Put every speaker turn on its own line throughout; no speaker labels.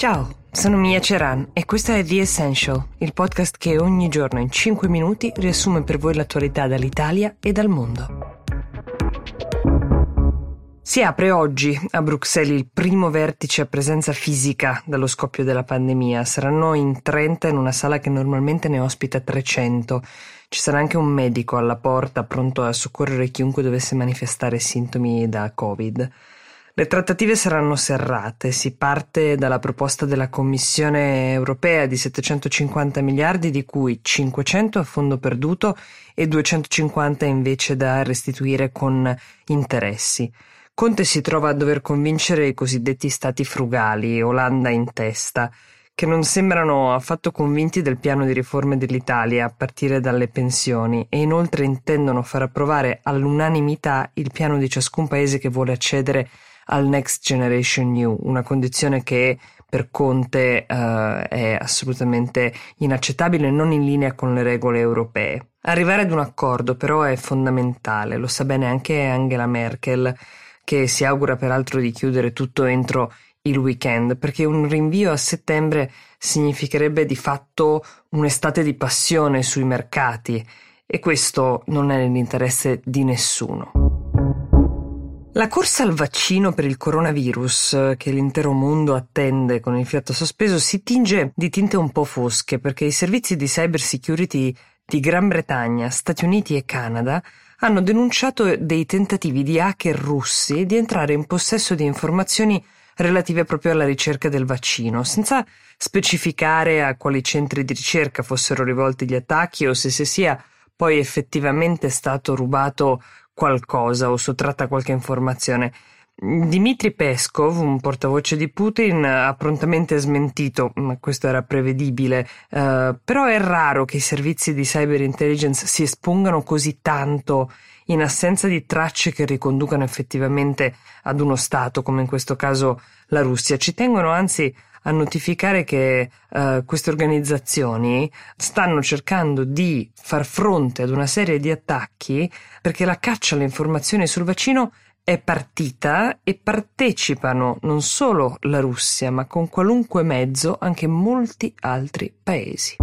Ciao, sono Mia Ceran e questo è The Essential, il podcast che ogni giorno in 5 minuti riassume per voi l'attualità dall'Italia e dal mondo. Si apre oggi a Bruxelles il primo vertice a presenza fisica dallo scoppio della pandemia. Saranno in 30 in una sala che normalmente ne ospita 300. Ci sarà anche un medico alla porta pronto a soccorrere chiunque dovesse manifestare sintomi da Covid. Le trattative saranno serrate, si parte dalla proposta della Commissione europea di 750 miliardi di cui 500 a fondo perduto e 250 invece da restituire con interessi. Conte si trova a dover convincere i cosiddetti stati frugali, Olanda in testa, che non sembrano affatto convinti del piano di riforme dell'Italia a partire dalle pensioni e inoltre intendono far approvare all'unanimità il piano di ciascun paese che vuole accedere al Next Generation New, una condizione che per Conte uh, è assolutamente inaccettabile e non in linea con le regole europee. Arrivare ad un accordo però è fondamentale, lo sa bene anche Angela Merkel che si augura peraltro di chiudere tutto entro il weekend, perché un rinvio a settembre significherebbe di fatto un'estate di passione sui mercati e questo non è nell'interesse di nessuno. La corsa al vaccino per il coronavirus, che l'intero mondo attende con il fiato sospeso, si tinge di tinte un po' fosche perché i servizi di cyber security di Gran Bretagna, Stati Uniti e Canada hanno denunciato dei tentativi di hacker russi di entrare in possesso di informazioni relative proprio alla ricerca del vaccino, senza specificare a quali centri di ricerca fossero rivolti gli attacchi o se si sia poi effettivamente stato rubato qualcosa o sottratta qualche informazione. Dmitry Peskov, un portavoce di Putin, ha prontamente smentito, ma questo era prevedibile, uh, però è raro che i servizi di cyber intelligence si espongano così tanto in assenza di tracce che riconducano effettivamente ad uno Stato, come in questo caso la Russia. Ci tengono anzi a notificare che uh, queste organizzazioni stanno cercando di far fronte ad una serie di attacchi perché la caccia alle informazioni sul vaccino è partita e partecipano non solo la Russia, ma con qualunque mezzo anche molti altri paesi.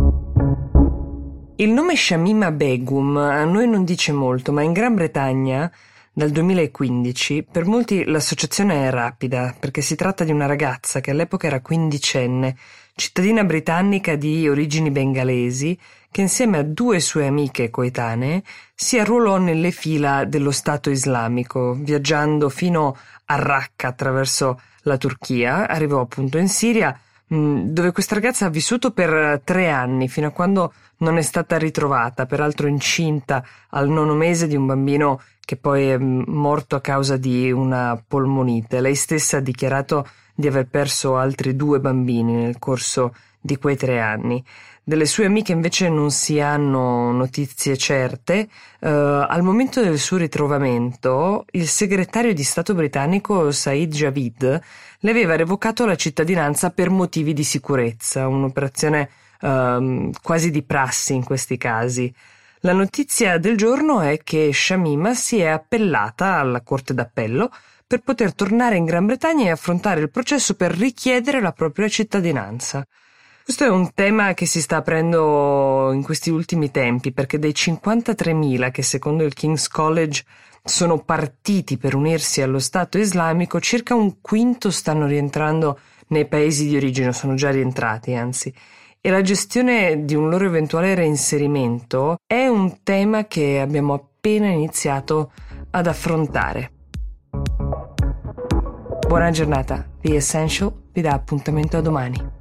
Il nome Shamima Begum a noi non dice molto, ma in Gran Bretagna dal 2015 per molti l'associazione è rapida, perché si tratta di una ragazza che all'epoca era quindicenne, cittadina britannica di origini bengalesi, che insieme a due sue amiche coetanee si arruolò nelle fila dello Stato islamico, viaggiando fino a Raqqa attraverso la Turchia, arrivò appunto in Siria, dove questa ragazza ha vissuto per tre anni, fino a quando non è stata ritrovata, peraltro incinta al nono mese di un bambino che poi è morto a causa di una polmonite. Lei stessa ha dichiarato di aver perso altri due bambini nel corso di quei tre anni. Delle sue amiche invece non si hanno notizie certe. Uh, al momento del suo ritrovamento, il segretario di Stato britannico Said Javid le aveva revocato la cittadinanza per motivi di sicurezza, un'operazione uh, quasi di prassi in questi casi. La notizia del giorno è che Shamima si è appellata alla Corte d'Appello per poter tornare in Gran Bretagna e affrontare il processo per richiedere la propria cittadinanza. Questo è un tema che si sta aprendo in questi ultimi tempi perché dei 53.000 che secondo il King's College sono partiti per unirsi allo Stato islamico, circa un quinto stanno rientrando nei paesi di origine, sono già rientrati anzi. E la gestione di un loro eventuale reinserimento è un tema che abbiamo appena iniziato ad affrontare. Buona giornata, The Essential vi dà appuntamento a domani.